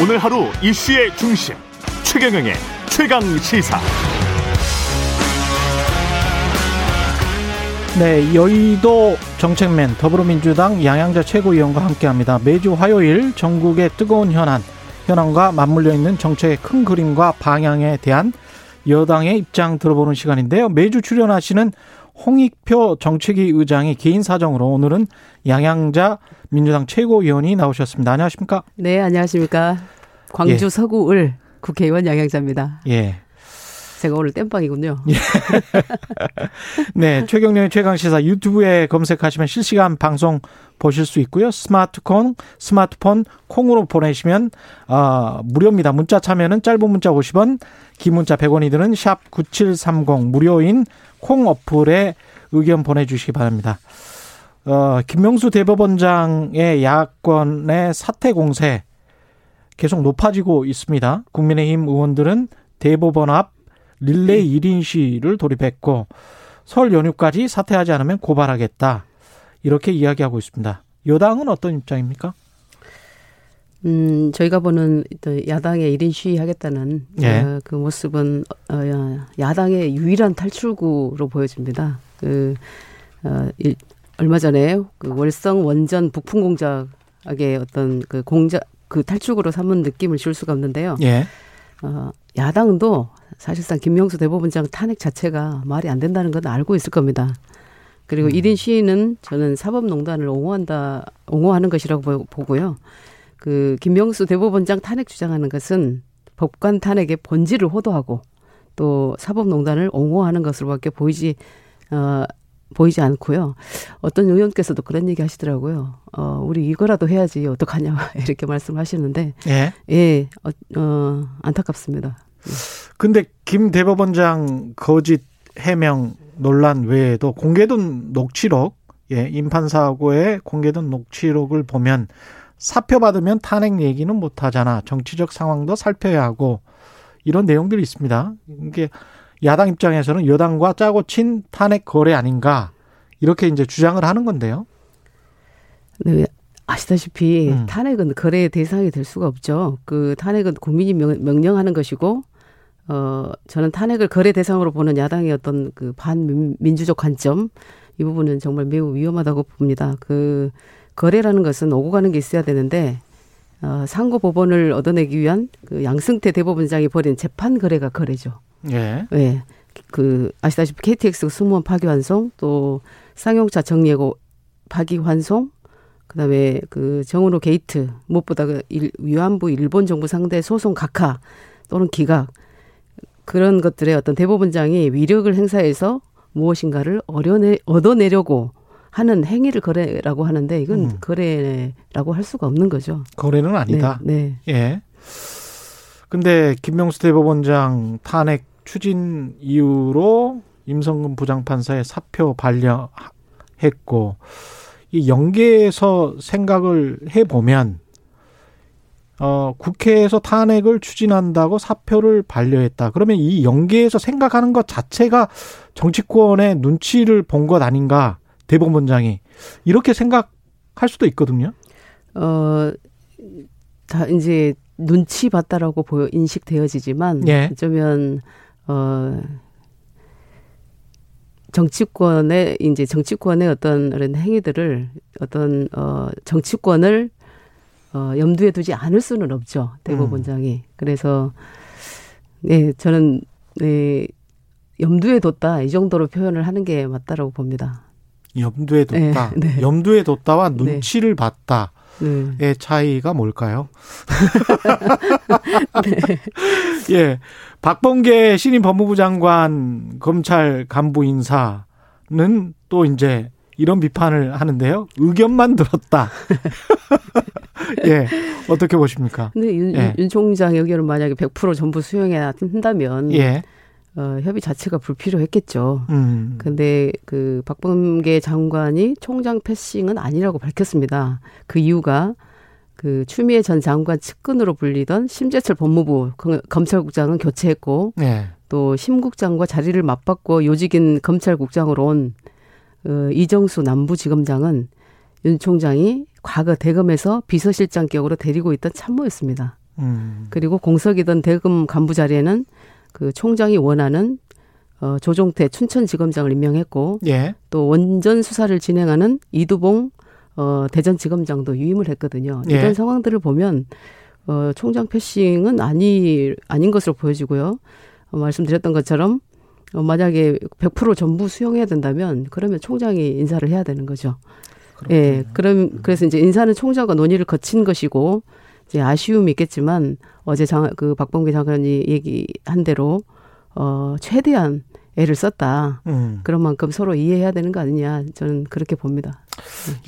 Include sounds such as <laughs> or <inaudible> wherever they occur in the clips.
오늘 하루 이슈의 중심 최경영의 최강 시사. 네, 여의도 정책맨 더불어민주당 양양자 최고위원과 함께합니다. 매주 화요일 전국의 뜨거운 현안, 현안과 맞물려 있는 정책의 큰 그림과 방향에 대한 여당의 입장 들어보는 시간인데요. 매주 출연하시는 홍익표 정책위 의장이 개인 사정으로 오늘은 양양자 민주당 최고위원이 나오셨습니다. 안녕하십니까? 네, 안녕하십니까. 광주 예. 서구을 국회의원 양양자입니다. 예. 제가 오늘 땜빵이군요. 예. <laughs> 네, 최경련의 최강 시사 유튜브에 검색하시면 실시간 방송 보실 수 있고요. 스마트폰, 스마트폰 콩으로 보내시면 어, 무료입니다. 문자 참여는 짧은 문자 50원, 긴 문자 100원이 드는 샵 9730 무료인 콩 어플에 의견 보내 주시기 바랍니다. 어, 김명수 대법원장의 야권의 사퇴 공세 계속 높아지고 있습니다. 국민의힘 의원들은 대법원 앞 릴레이 1인 시를 돌입했고 설 연휴까지 사퇴하지 않으면 고발하겠다. 이렇게 이야기하고 있습니다. 여당은 어떤 입장입니까? 음, 저희가 보는 야당의 1인 시위하겠다는 예. 어, 그 모습은 어, 야당의 유일한 탈출구로 보여집니다. 그 어, 일, 얼마 전에 그 월성 원전 부품 공작의 어떤 그 공작 그 탈출구로 삼은 느낌을 줄 수가 없는데요. 예. 어, 야당도 사실상 김명수 대법원장 탄핵 자체가 말이 안 된다는 건 알고 있을 겁니다. 그리고 음. 1인 시위는 저는 사법농단을 옹호한다, 옹호하는 것이라고 보고요. 그 김명수 대법원장 탄핵 주장하는 것은 법관 탄핵의 본질을 호도하고 또 사법농단을 옹호하는 것으로밖에 보이지 어 보이지 않고요. 어떤 의원께서도 그런 얘기 하시더라고요. 어, 우리 이거라도 해야지 어떡하냐 <laughs> 이렇게 말씀하시는데 예, 예, 어, 어 안타깝습니다. 근데 김 대법원장 거짓 해명 논란 외에도 공개된 녹취록, 예, 임판 사고에 공개된 녹취록을 보면 사표 받으면 탄핵 얘기는 못 하잖아. 정치적 상황도 살펴야 하고 이런 내용들이 있습니다. 이게 야당 입장에서는 여당과 짜고 친 탄핵 거래 아닌가 이렇게 이제 주장을 하는 건데요. 네, 아시다시피 음. 탄핵은 거래의 대상이 될 수가 없죠. 그 탄핵은 국민이 명, 령하는 것이고 어 저는 탄핵을 거래 대상으로 보는 야당의 어떤 그 반민주적 관점 이 부분은 정말 매우 위험하다고 봅니다. 그 거래라는 것은 오고 가는 게 있어야 되는데 어 상고 법원을 얻어내기 위한 그 양승태 대법원장이 벌인 재판 거래가 거래죠. 예. 네. 그 아시다시피 KTX 승무원 파기 환송 또 쌍용차 정리해고 파기 환송 그다음에 그 정운호 게이트 무엇보다 그 일, 위안부 일본 정부 상대 소송 각하 또는 기각 그런 것들의 어떤 대법원장이 위력을 행사해서 무엇인가를 어려내 얻어내려고 하는 행위를 거래라고 하는데 이건 음. 거래라고 할 수가 없는 거죠. 거래는 아니다. 네. 네. 예. 근데 김명수 대법원장 탄핵 추진 이후로 임성근 부장판사의 사표 반려했고 이 연계해서 생각을 해 보면 어, 국회에서 탄핵을 추진한다고 사표를 반려했다. 그러면 이 연계해서 생각하는 것 자체가 정치권의 눈치를 본 것 아닌가 대법원장이 이렇게 생각할 수도 있거든요. 어, 다 이제 눈치 봤다라고 보여 인식되어지지만 예. 어쩌면 어 정치권의 이제 정치권의 어떤 이런 행위들을 어떤 어 정치권을 어 염두에 두지 않을 수는 없죠 대법원장이 음. 그래서 네 저는 네 염두에 뒀다 이 정도로 표현을 하는 게 맞다라고 봅니다. 염두에 뒀다. 네, 네. 염두에 뒀다와 네. 눈치를 네. 봤다. 의 차이가 뭘까요? <laughs> 네. <laughs> 예. 박범계 신임 법무부 장관 검찰 간부 인사는 또 이제 이런 비판을 하는데요. 의견만 들었다. <laughs> 예. 어떻게 보십니까? 근데 윤, 예. 윤 총장 의견을 만약에 100% 전부 수용해야 한다면 예. 어, 협의 자체가 불필요했겠죠. 음. 근데 그 박범계 장관이 총장 패싱은 아니라고 밝혔습니다. 그 이유가 그 추미애 전 장관 측근으로 불리던 심재철 법무부 검찰국장은 교체했고 네. 또 심국장과 자리를 맞바꿔 요직인 검찰국장으로 온 어, 이정수 남부지검장은 윤 총장이 과거 대검에서 비서실장격으로 데리고 있던 참모였습니다. 음. 그리고 공석이던 대금 간부 자리에는 그 총장이 원하는 어, 조종태 춘천지검장을 임명했고 예. 또 원전 수사를 진행하는 이두봉 어, 대전지검장도 유임을 했거든요. 예. 이런 상황들을 보면 어, 총장 패싱은 아니 아닌 것으로 보여지고요. 어, 말씀드렸던 것처럼 어, 만약에 100% 전부 수용해야 된다면 그러면 총장이 인사를 해야 되는 거죠. 예, 그럼 그래서 이제 인사는 총장과 논의를 거친 것이고 이제 아쉬움이 있겠지만 어제 장, 그 박범계 장관이 얘기한 대로 어 최대한 애를 썼다. 음. 그런 만큼 서로 이해해야 되는 거 아니냐 저는 그렇게 봅니다.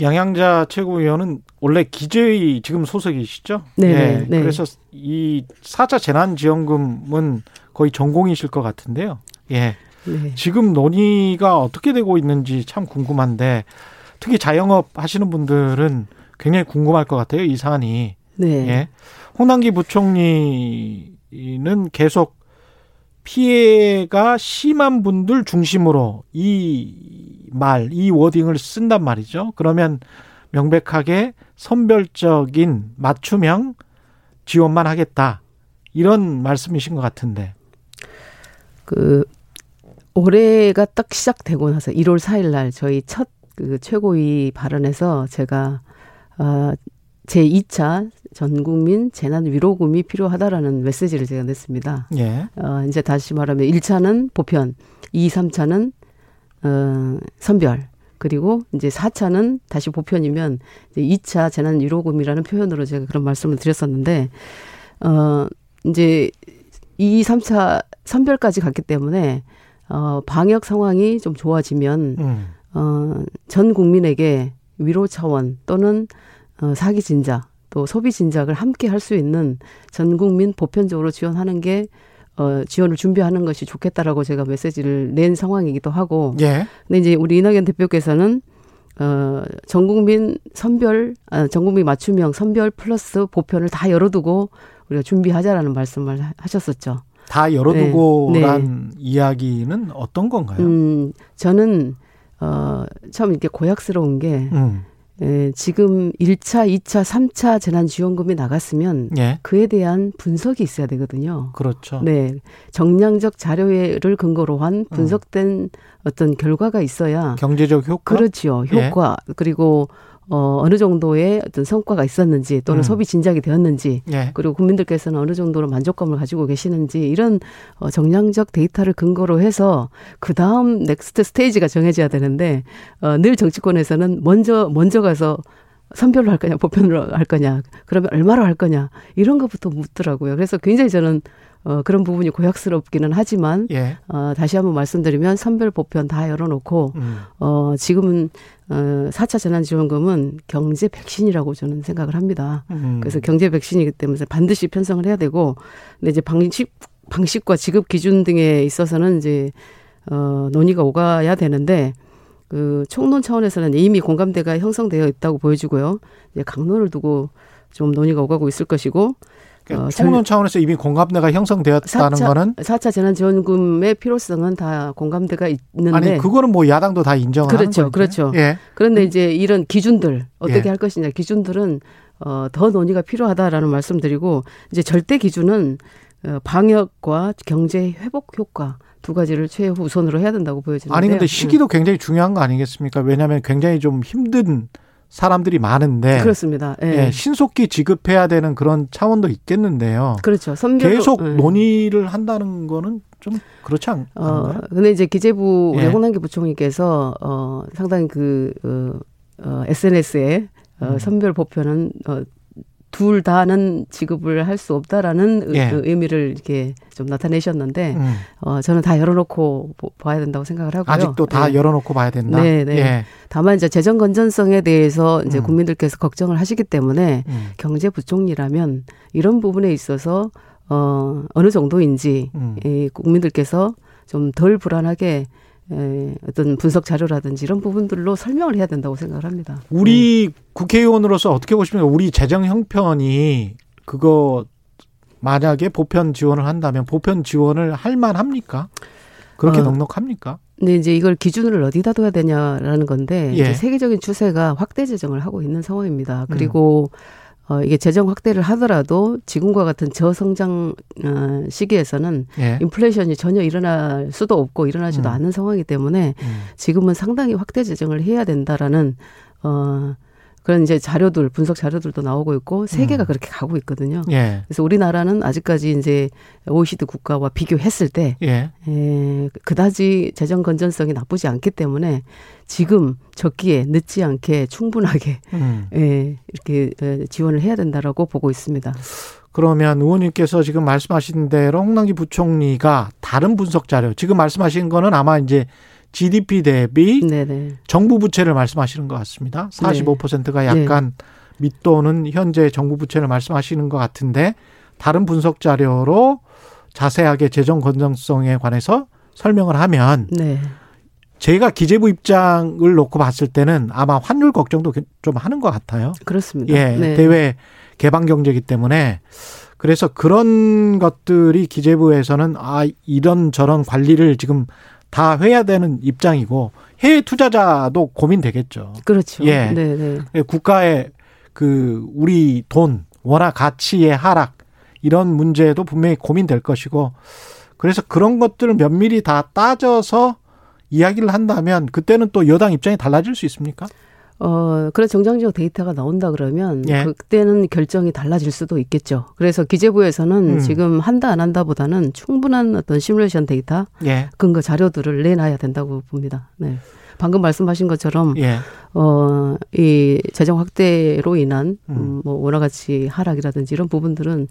양양자 최고위원은 원래 기재위 지금 소속이시죠? 네네, 예. 네. 그래서 이 4차 재난지원금은 거의 전공이실 것 같은데요. 예. 네. 지금 논의가 어떻게 되고 있는지 참 궁금한데 특히 자영업 하시는 분들은 굉장히 궁금할 것 같아요. 이 사안이. 네. 예. 홍남기 부총리는 계속 피해가 심한 분들 중심으로 이 말, 이 워딩을 쓴단 말이죠. 그러면 명백하게 선별적인 맞춤형 지원만 하겠다. 이런 말씀이신 것 같은데. 그 올해가 딱 시작되고 나서 1월 4일 날 저희 첫 그 최고위 발언에서 제가 어, 제 2차 전 국민 재난 위로금이 필요하다라는 메시지를 제가 냈습니다. 예. 어, 이제 다시 말하면 1차는 보편, 2, 3차는 어, 선별, 그리고 이제 4차는 다시 보편이면 이제 2차 재난 위로금이라는 표현으로 제가 그런 말씀을 드렸었는데 어, 이제 2, 3차 선별까지 갔기 때문에 어, 방역 상황이 좀 좋아지면 음. 어, 전 국민에게 위로 차원 또는 어, 사기 진작 또 소비 진작을 함께 할 수 있는 전 국민 보편적으로 지원하는 게 어, 지원을 준비하는 것이 좋겠다라고 제가 메시지를 낸 상황이기도 하고 예. 근데 이제 우리 이낙연 대표께서는 어, 전 국민 선별, 아, 전 국민 맞춤형 선별 플러스 보편을 다 열어두고 우리가 준비하자라는 말씀을 하- 하셨었죠. 다 열어두고란 이야기는 어떤 건가요? 음, 저는 어, 참 이렇게 고약스러운 게 음. 에, 지금 1차, 2차, 3차 재난지원금이 나갔으면 예. 그에 대한 분석이 있어야 되거든요. 그렇죠. 네. 정량적 자료를 근거로 한 분석된 어떤 결과가 있어야 경제적 효과. 그렇지요. 예. 효과 그리고 어 어느 정도의 어떤 성과가 있었는지 또는 음. 소비 진작이 되었는지 예. 그리고 국민들께서는 어느 정도로 만족감을 가지고 계시는지 이런 어, 정량적 데이터를 근거로 해서 그 다음 next stage가 정해져야 되는데 어, 늘 정치권에서는 먼저 먼저 가서 선별로 할 거냐 보편으로 할 거냐 그러면 얼마로 할 거냐 이런 것부터 묻더라고요. 그래서 굉장히 저는 어, 그런 부분이 고약스럽기는 하지만 예. 어, 다시 한번 말씀드리면 선별 보편 다 열어놓고 음. 어, 지금은 어, 4차 재난지원금은 경제 백신이라고 저는 생각을 합니다. 음. 그래서 경제 백신이기 때문에 반드시 편성을 해야 되고, 근데 이제 방식, 방식과 지급 기준 등에 있어서는 이제, 어, 논의가 오가야 되는데, 그 총론 차원에서는 이미 공감대가 형성되어 있다고 보여지고요. 이제 강론을 두고 좀 논의가 오가고 있을 것이고, 그러니까 어, 총론 차원에서 이미 공감대가 형성되었다는 4차, 거는 4차 재난지원금의 필요성은 다 공감대가 있는데, 아니 그거는 뭐 야당도 다 인정하는 그렇죠, 거죠. 그렇죠. 예. 그런데 이제 이런 기준들 어떻게 예. 할 것이냐 기준들은 어, 더 논의가 필요하다라는 말씀드리고 이제 절대 기준은 어, 방역과 경제 회복 효과 두 가지를 최우선으로 해야 된다고 보여지는데요. 아니 근데 시기도 굉장히 중요한 거 아니겠습니까? 왜냐하면 굉장히 좀 힘든 사람들이 많은데 음, 그렇습니다. 예. 예, 신속히 지급해야 되는 그런 차원도 있겠는데요. 그렇죠. 선별로 계속 예. 논의를 한다는 거는 좀 그렇지 않, 어, 않나요? 근데 이제 기재부 예. 홍남기 부총리께서 어, 상당히 그 어, 어, SNS에 어, 음. 선별 보편은 어, 둘 다는 지급을 할 수 없다라는 의- 예. 의미를 이렇게 좀 나타내셨는데 음. 어, 저는 다 열어놓고 보- 봐야 된다고 생각을 하고요. 아직도 다 예. 열어놓고 봐야 된다. 네, 네. 예. 다만 이제 재정 건전성에 대해서 이제 음. 국민들께서 걱정을 하시기 때문에 음. 경제부총리라면 이런 부분에 있어서 어, 어느 정도인지 음. 이 국민들께서 좀 덜 불안하게 에, 어떤 분석 자료라든지 이런 부분들로 설명을 해야 된다고 생각을 합니다. 우리 국회의원으로서 어떻게 보십니까? 우리 재정 형편이 그거 만약에 보편 지원을 한다면 보편 지원을 할 만합니까? 그렇게 어. 넉넉합니까? 근데 이제 이걸 기준을 어디다 둬야 되냐라는 건데 예. 이제 세계적인 추세가 확대 재정을 하고 있는 상황입니다. 그리고 어, 이게 재정 확대를 하더라도 지금과 같은 저성장 어, 시기에서는 예. 인플레이션이 전혀 일어날 수도 없고 일어나지도 음. 않은 상황이기 때문에 음. 지금은 상당히 확대 재정을 해야 된다라는 어 그런 이제 자료들 분석 자료들도 나오고 있고 세계가 음. 그렇게 가고 있거든요. 예. 그래서 우리나라는 아직까지 이제 OECD 국가와 비교했을 때 예. 에, 그다지 재정 건전성이 나쁘지 않기 때문에 지금 적기에 늦지 않게 충분하게 음. 예, 이렇게 에, 지원을 해야 된다라고 보고 있습니다. 그러면 의원님께서 지금 말씀하신 대로 홍남기 부총리가 다른 분석 자료 지금 말씀하신 거는 아마 이제 GDP 대비 네네. 정부 부채를 말씀하시는 것 같습니다. 45%가 네. 약간 밑도는 현재 정부 부채를 말씀하시는 것 같은데 다른 분석 자료로 자세하게 재정 건전성에 관해서 설명을 하면 네. 제가 기재부 입장을 놓고 봤을 때는 아마 환율 걱정도 좀 하는 것 같아요. 그렇습니다. 예, 네. 대외 개방 경제이기 때문에 그래서 그런 것들이 기재부에서는 아 이런 저런 관리를 지금 다 해야 되는 입장이고 해외 투자자도 고민되겠죠. 그렇죠. 예. 네, 네. 예, 국가의 그 우리 돈 원화 가치의 하락 이런 문제도 분명히 고민될 것이고 그래서 그런 것들을 면밀히 다 따져서 이야기를 한다면 그때는 또 여당 입장이 달라질 수 있습니까? 어, 그런 정상적 데이터가 나온다 그러면 예. 그때는 결정이 달라질 수도 있겠죠. 그래서 기재부에서는 음. 지금 한다 안 한다보다는 충분한 어떤 시뮬레이션 데이터 예. 근거 자료들을 내놔야 된다고 봅니다. 네. 방금 말씀하신 것처럼 예. 어, 이 재정 확대로 인한 음. 음, 뭐 원화 가치 하락이라든지 이런 부분들은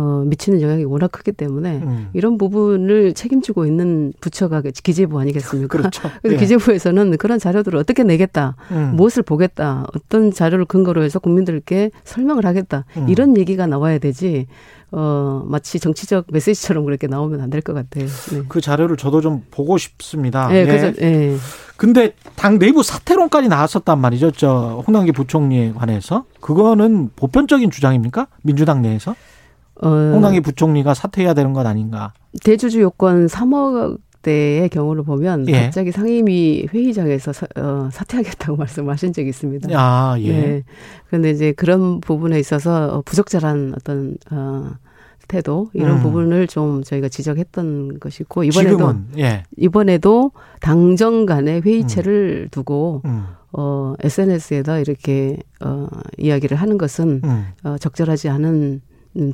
어, 미치는 영향이 워낙 크기 때문에 음. 이런 부분을 책임지고 있는 부처가 기재부 아니겠습니까? 그렇죠. <laughs> 그래서 예. 기재부에서는 그런 자료들을 어떻게 내겠다, 음. 무엇을 보겠다, 어떤 자료를 근거로 해서 국민들께 설명을 하겠다 음. 이런 얘기가 나와야 되지. 어 마치 정치적 메시지처럼 그렇게 나오면 안 될 것 같아요. 네. 그 자료를 저도 좀 보고 싶습니다. 예, 예. 그래서 예. 근데 당 내부 사퇴론까지 나왔었단 말이죠. 저 홍남기 부총리에 관해서 그거는 보편적인 주장입니까? 민주당 내에서 어, 홍남기 부총리가 사퇴해야 되는 것 아닌가? 대주주 요건 3억 대의 경우를 보면 예. 갑자기 상임위 회의장에서 사, 어, 사퇴하겠다고 <laughs> 말씀하신 적이 있습니다. 아 예. 네. 그런데 이제 그런 부분에 있어서 어, 부적절한 어떤 어, 태도 이런 음. 부분을 좀 저희가 지적했던 것이고 이번에도 지금은 예. 이번에도 당정 간의 회의체를 두고 음, 어 SNS에다 이렇게 어 이야기를 하는 것은 음, 어 적절하지 않은 음,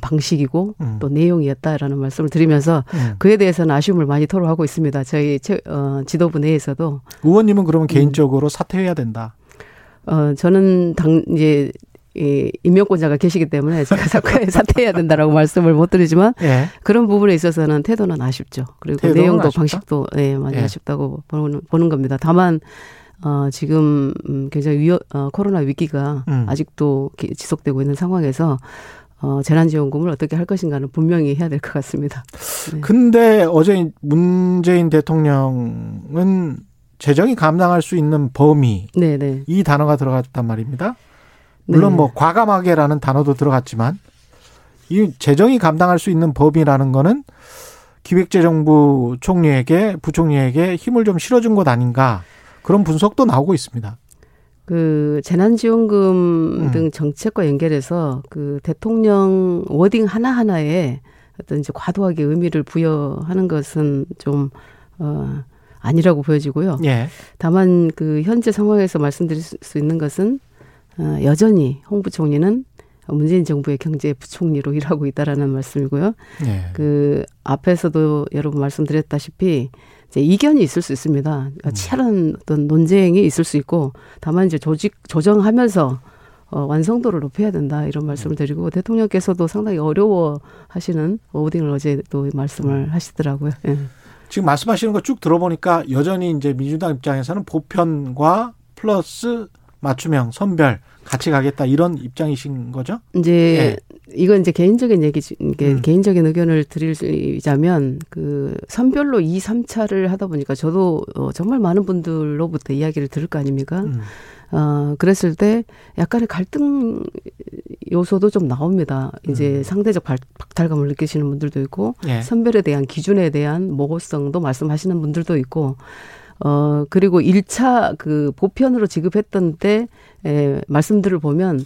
방식이고 음. 또 내용이었다라는 말씀을 드리면서 음. 그에 대해서는 아쉬움을 많이 토로하고 있습니다. 저희 최- 어, 지도부 내에서도 의원님은 음. 그러면 개인적으로 사퇴해야 된다. 어 저는 당 이제 이 임명권자가 계시기 때문에 제가 <laughs> 사퇴, 사퇴해야 된다라고 말씀을 못 드리지만 예. 그런 부분에 있어서는 태도는 아쉽죠. 그리고 내용도 아쉽다? 방식도 예, 많이 예. 아쉽다고 보는, 보는 겁니다. 다만 어 지금 음, 굉장히 위어, 어, 코로나 위기가 음. 아직도 기- 지속되고 있는 상황에서 어 재난지원금을 어떻게 할 것인가는 분명히 해야 될 것 같습니다. 네. 근데 어제 문재인 대통령은 재정이 감당할 수 있는 범위 네, 네. 이 단어가 들어갔단 말입니다. 물론 네. 뭐 과감하게라는 단어도 들어갔지만 이 재정이 감당할 수 있는 범위라는 거는 기획재정부 총리에게 부총리에게 힘을 좀 실어준 것 아닌가 그런 분석도 나오고 있습니다. 그 재난지원금 음. 등 정책과 연결해서 그 대통령 워딩 하나 하나에 어떤 이제 과도하게 의미를 부여하는 것은 좀 어, 아니라고 보여지고요. 예. 다만 그 현재 상황에서 말씀드릴 수- 수 있는 것은 어, 여전히 홍 부총리는 문재인 정부의 경제 부총리로 일하고 있다라는 말씀이고요. 예. 그 앞에서도 여러분 말씀드렸다시피 이제 이견이 있을 수 있습니다. 음. 그러니까 치열한 어떤 논쟁이 있을 수 있고 다만 이제 조직 조정하면서 어, 완성도를 높여야 된다 이런 말씀을 드리고 대통령께서도 상당히 어려워 하시는 워딩을 어제 또 말씀을 하시더라고요. 예. 지금 말씀하시는 거 쭉 들어보니까 여전히 이제 민주당 입장에서는 보편과 플러스 맞춤형 선별 같이 가겠다 이런 입장이신 거죠? 이제 이건 이제 개인적인 이게 음. 개인적인 의견을 드리자면 그 선별로 2, 3차를 하다 보니까 저도 어, 정말 많은 분들로부터 이야기를 들을 거 아닙니까? 음. 어, 그랬을 때 약간의 갈등 요소도 좀 나옵니다. 이제 음. 상대적 발- 박탈감을 느끼시는 분들도 있고 예. 선별에 대한 기준에 대한 모호성도 말씀하시는 분들도 있고 어 그리고 1차 그 보편으로 지급했던 때 에, 말씀들을 보면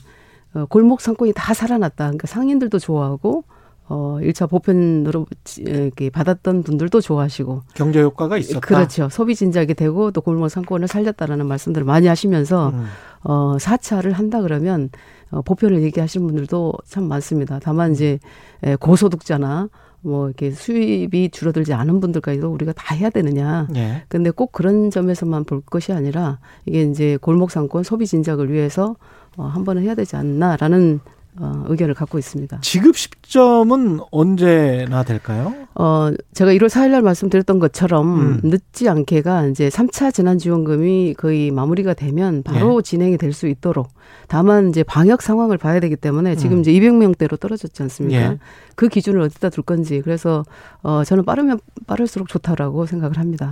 어, 골목 상권이 다 살아났다. 그러니까 상인들도 좋아하고 어, 1차 보편으로 이렇게 받았던 분들도 좋아하시고. 경제 효과가 있었다. 그렇죠. 소비 진작이 되고 또 골목 상권을 살렸다라는 말씀들을 많이 하시면서 음. 어, 4차를 한다 그러면 어, 보편을 얘기하시는 분들도 참 많습니다. 다만 이제 에, 고소득자나 뭐 이렇게 수입이 줄어들지 않은 분들까지도 우리가 다 해야 되느냐. 예. 근데 꼭 그런 점에서만 볼 것이 아니라 이게 이제 골목 상권 소비 진작을 위해서 어, 한 번은 해야 되지 않나라는 어, 의견을 갖고 있습니다. 지급 시점은 언제나 될까요? 어, 제가 1월 4일 날 말씀드렸던 것처럼 음. 늦지 않게가 이제 3차 재난지원금이 거의 마무리가 되면 바로 네. 진행이 될 수 있도록 다만 이제 방역 상황을 봐야 되기 때문에 지금 음. 이제 200명대로 떨어졌지 않습니까? 예. 그 기준을 어디다 둘 건지 그래서 어 저는 빠르면 빠를수록 좋다라고 생각을 합니다.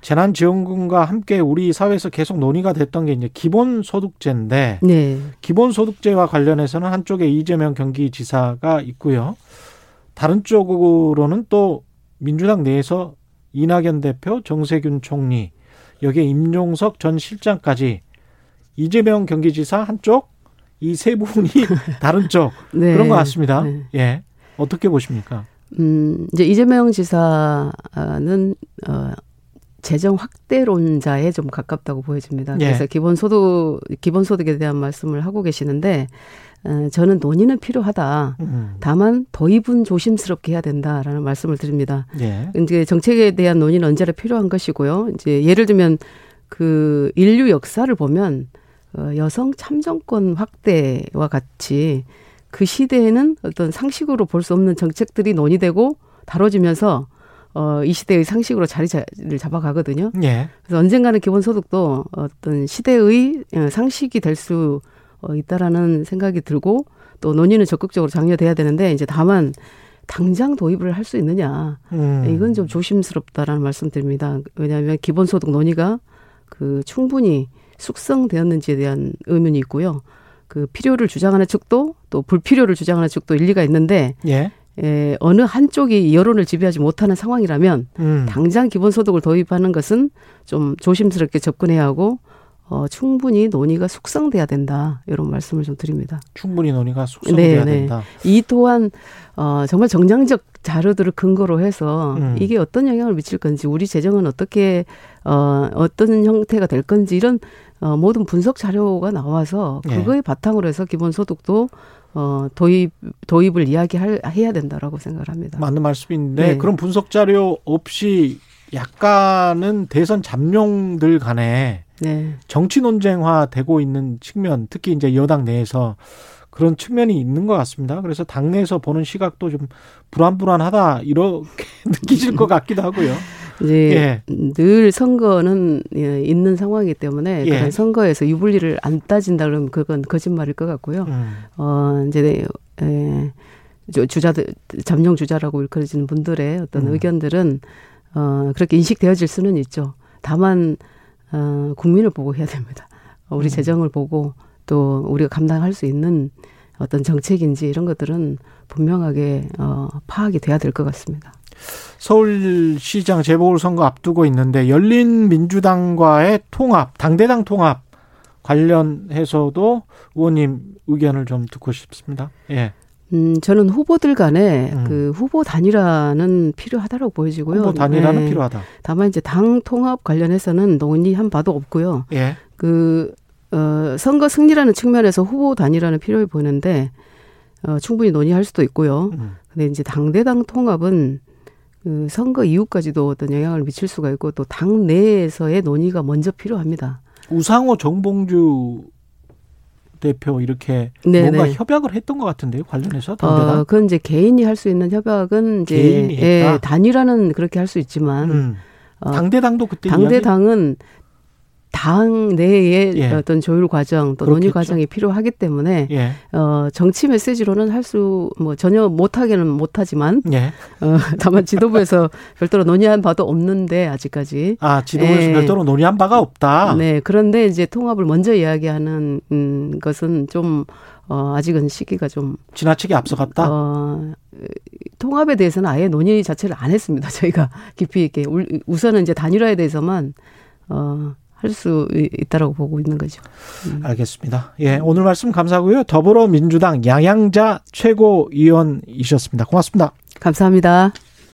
재난지원금과 함께 우리 사회에서 계속 논의가 됐던 게 이제 기본소득제인데 네. 기본소득제와 관련해서는 한쪽에 이재명 경기지사가 있고요. 다른 쪽으로는 또 민주당 내에서 이낙연 대표, 정세균 총리, 여기에 임종석 전 실장까지 이재명 경기지사 한쪽, 이 세 분이 <laughs> 다른 쪽 네. 그런 것 같습니다. 네. 예, 어떻게 보십니까? 음, 이제 이재명 지사는 어, 재정 확대론자에 좀 가깝다고 보여집니다. 예. 그래서 기본소득 기본소득에 대한 말씀을 하고 계시는데 어, 저는 논의는 필요하다. 음. 다만 도입은 조심스럽게 해야 된다라는 말씀을 드립니다. 예. 이제 정책에 대한 논의는 언제나 필요한 것이고요. 이제 예를 들면 그 인류 역사를 보면 어, 여성 참정권 확대와 같이 그 시대에는 어떤 상식으로 볼 수 없는 정책들이 논의되고 다뤄지면서 어, 이 시대의 상식으로 자리를 잡아가거든요. 예. 그래서 언젠가는 기본소득도 어떤 시대의 어, 상식이 될수 어, 있다라는 생각이 들고 또 논의는 적극적으로 장려돼야 되는데 이제 다만 당장 도입을 할 수 있느냐 음. 이건 좀 조심스럽다라는 말씀드립니다. 왜냐하면 기본소득 논의가 그 충분히 숙성되었는지에 대한 의문이 있고요. 그 필요를 주장하는 측도 또 불필요를 주장하는 측도 일리가 있는데 예. 에, 어느 한쪽이 여론을 지배하지 못하는 상황이라면 음. 당장 기본소득을 도입하는 것은 좀 조심스럽게 접근해야 하고 어, 충분히 논의가 숙성돼야 된다. 이런 말씀을 좀 드립니다. 충분히 논의가 숙성돼야 네, 네. 된다. 이 또한 어, 정말 정량적 자료들을 근거로 해서 음. 이게 어떤 영향을 미칠 건지 우리 재정은 어떻게 어, 어떤 형태가 될 건지 이런 어, 모든 분석 자료가 나와서 예. 그거에 네. 바탕으로 해서 기본소득도 어, 도입, 도입을 이야기할, 해야 된다라고 생각을 합니다. 맞는 말씀인데, 네. 그런 분석 자료 없이 약간은 대선 잠룡들 간에 네. 정치 논쟁화 되고 있는 측면, 특히 이제 여당 내에서 그런 측면이 있는 것 같습니다. 그래서 당내에서 보는 시각도 좀 불안불안하다 이렇게 <laughs> 느끼실 것 같기도 하고요. 이제 예. 늘 선거는 예, 있는 상황이기 때문에 예. 그런 선거에서 유불리를 안 따진다 그러면 그건 거짓말일 것 같고요. 음. 어 이제 예, 주자들 잠룡 주자라고 일컬어지는 분들의 어떤 음. 의견들은 어 그렇게 인식되어질 수는 있죠. 다만 어, 국민을 보고 해야 됩니다. 우리 음. 재정을 보고 또 우리가 감당할 수 있는 어떤 정책인지 이런 것들은 분명하게 어, 파악이 돼야 될 것 같습니다. 서울시장 재보궐선거 앞두고 있는데 열린 민주당과의 통합, 당대당 통합 관련해서도 의원님 의견을 좀 듣고 싶습니다. 예. 음, 저는 후보들 간에 음. 그 후보 단일화는 필요하다고 보여지고요. 후보 단일화는 네. 필요하다. 다만 이제 당 통합 관련해서는 논의한 바도 없고요. 예. 그, 어, 선거 승리라는 측면에서 후보 단일화는 필요해 보이는데, 어, 충분히 논의할 수도 있고요. 음. 근데 이제 당대당 통합은 그 선거 이후까지도 어떤 영향을 미칠 수가 있고 또 당 내에서의 논의가 먼저 필요합니다. 우상호 정봉주 대표 이렇게 네네. 뭔가 협약을 했던 것 같은데요 관련해서 당대당. 어, 그건 이제 개인이 할 수 있는 협약은 이제 개인이 예, 단일화는 그렇게 할 수 있지만 음. 어, 당대당도 그때 당대당은 이야기? 당 내의 예. 어떤 조율 과정 또 그렇겠죠. 논의 과정이 필요하기 때문에 예. 어 정치 메시지로는 할 수 뭐 전혀 못하게는 못하지만 예. 어 <laughs> 다만 지도부에서 별도로 논의한 바도 없는데 아직까지 아 지도부에서 예. 별도로 논의한 바가 없다. 네 그런데 이제 통합을 먼저 이야기하는 음 것은 좀 어, 아직은 시기가 좀 지나치게 앞서갔다. 어, 통합에 대해서는 아예 논의 자체를 안 했습니다. <laughs> 저희가 깊이 있게 우선은 이제 단일화에 대해서만 어. 할 수 있다라고 보고 있는 거죠. 음. 알겠습니다. 예, 오늘 말씀 감사하고요. 더불어민주당 양양자 최고위원이셨습니다. 고맙습니다. 감사합니다.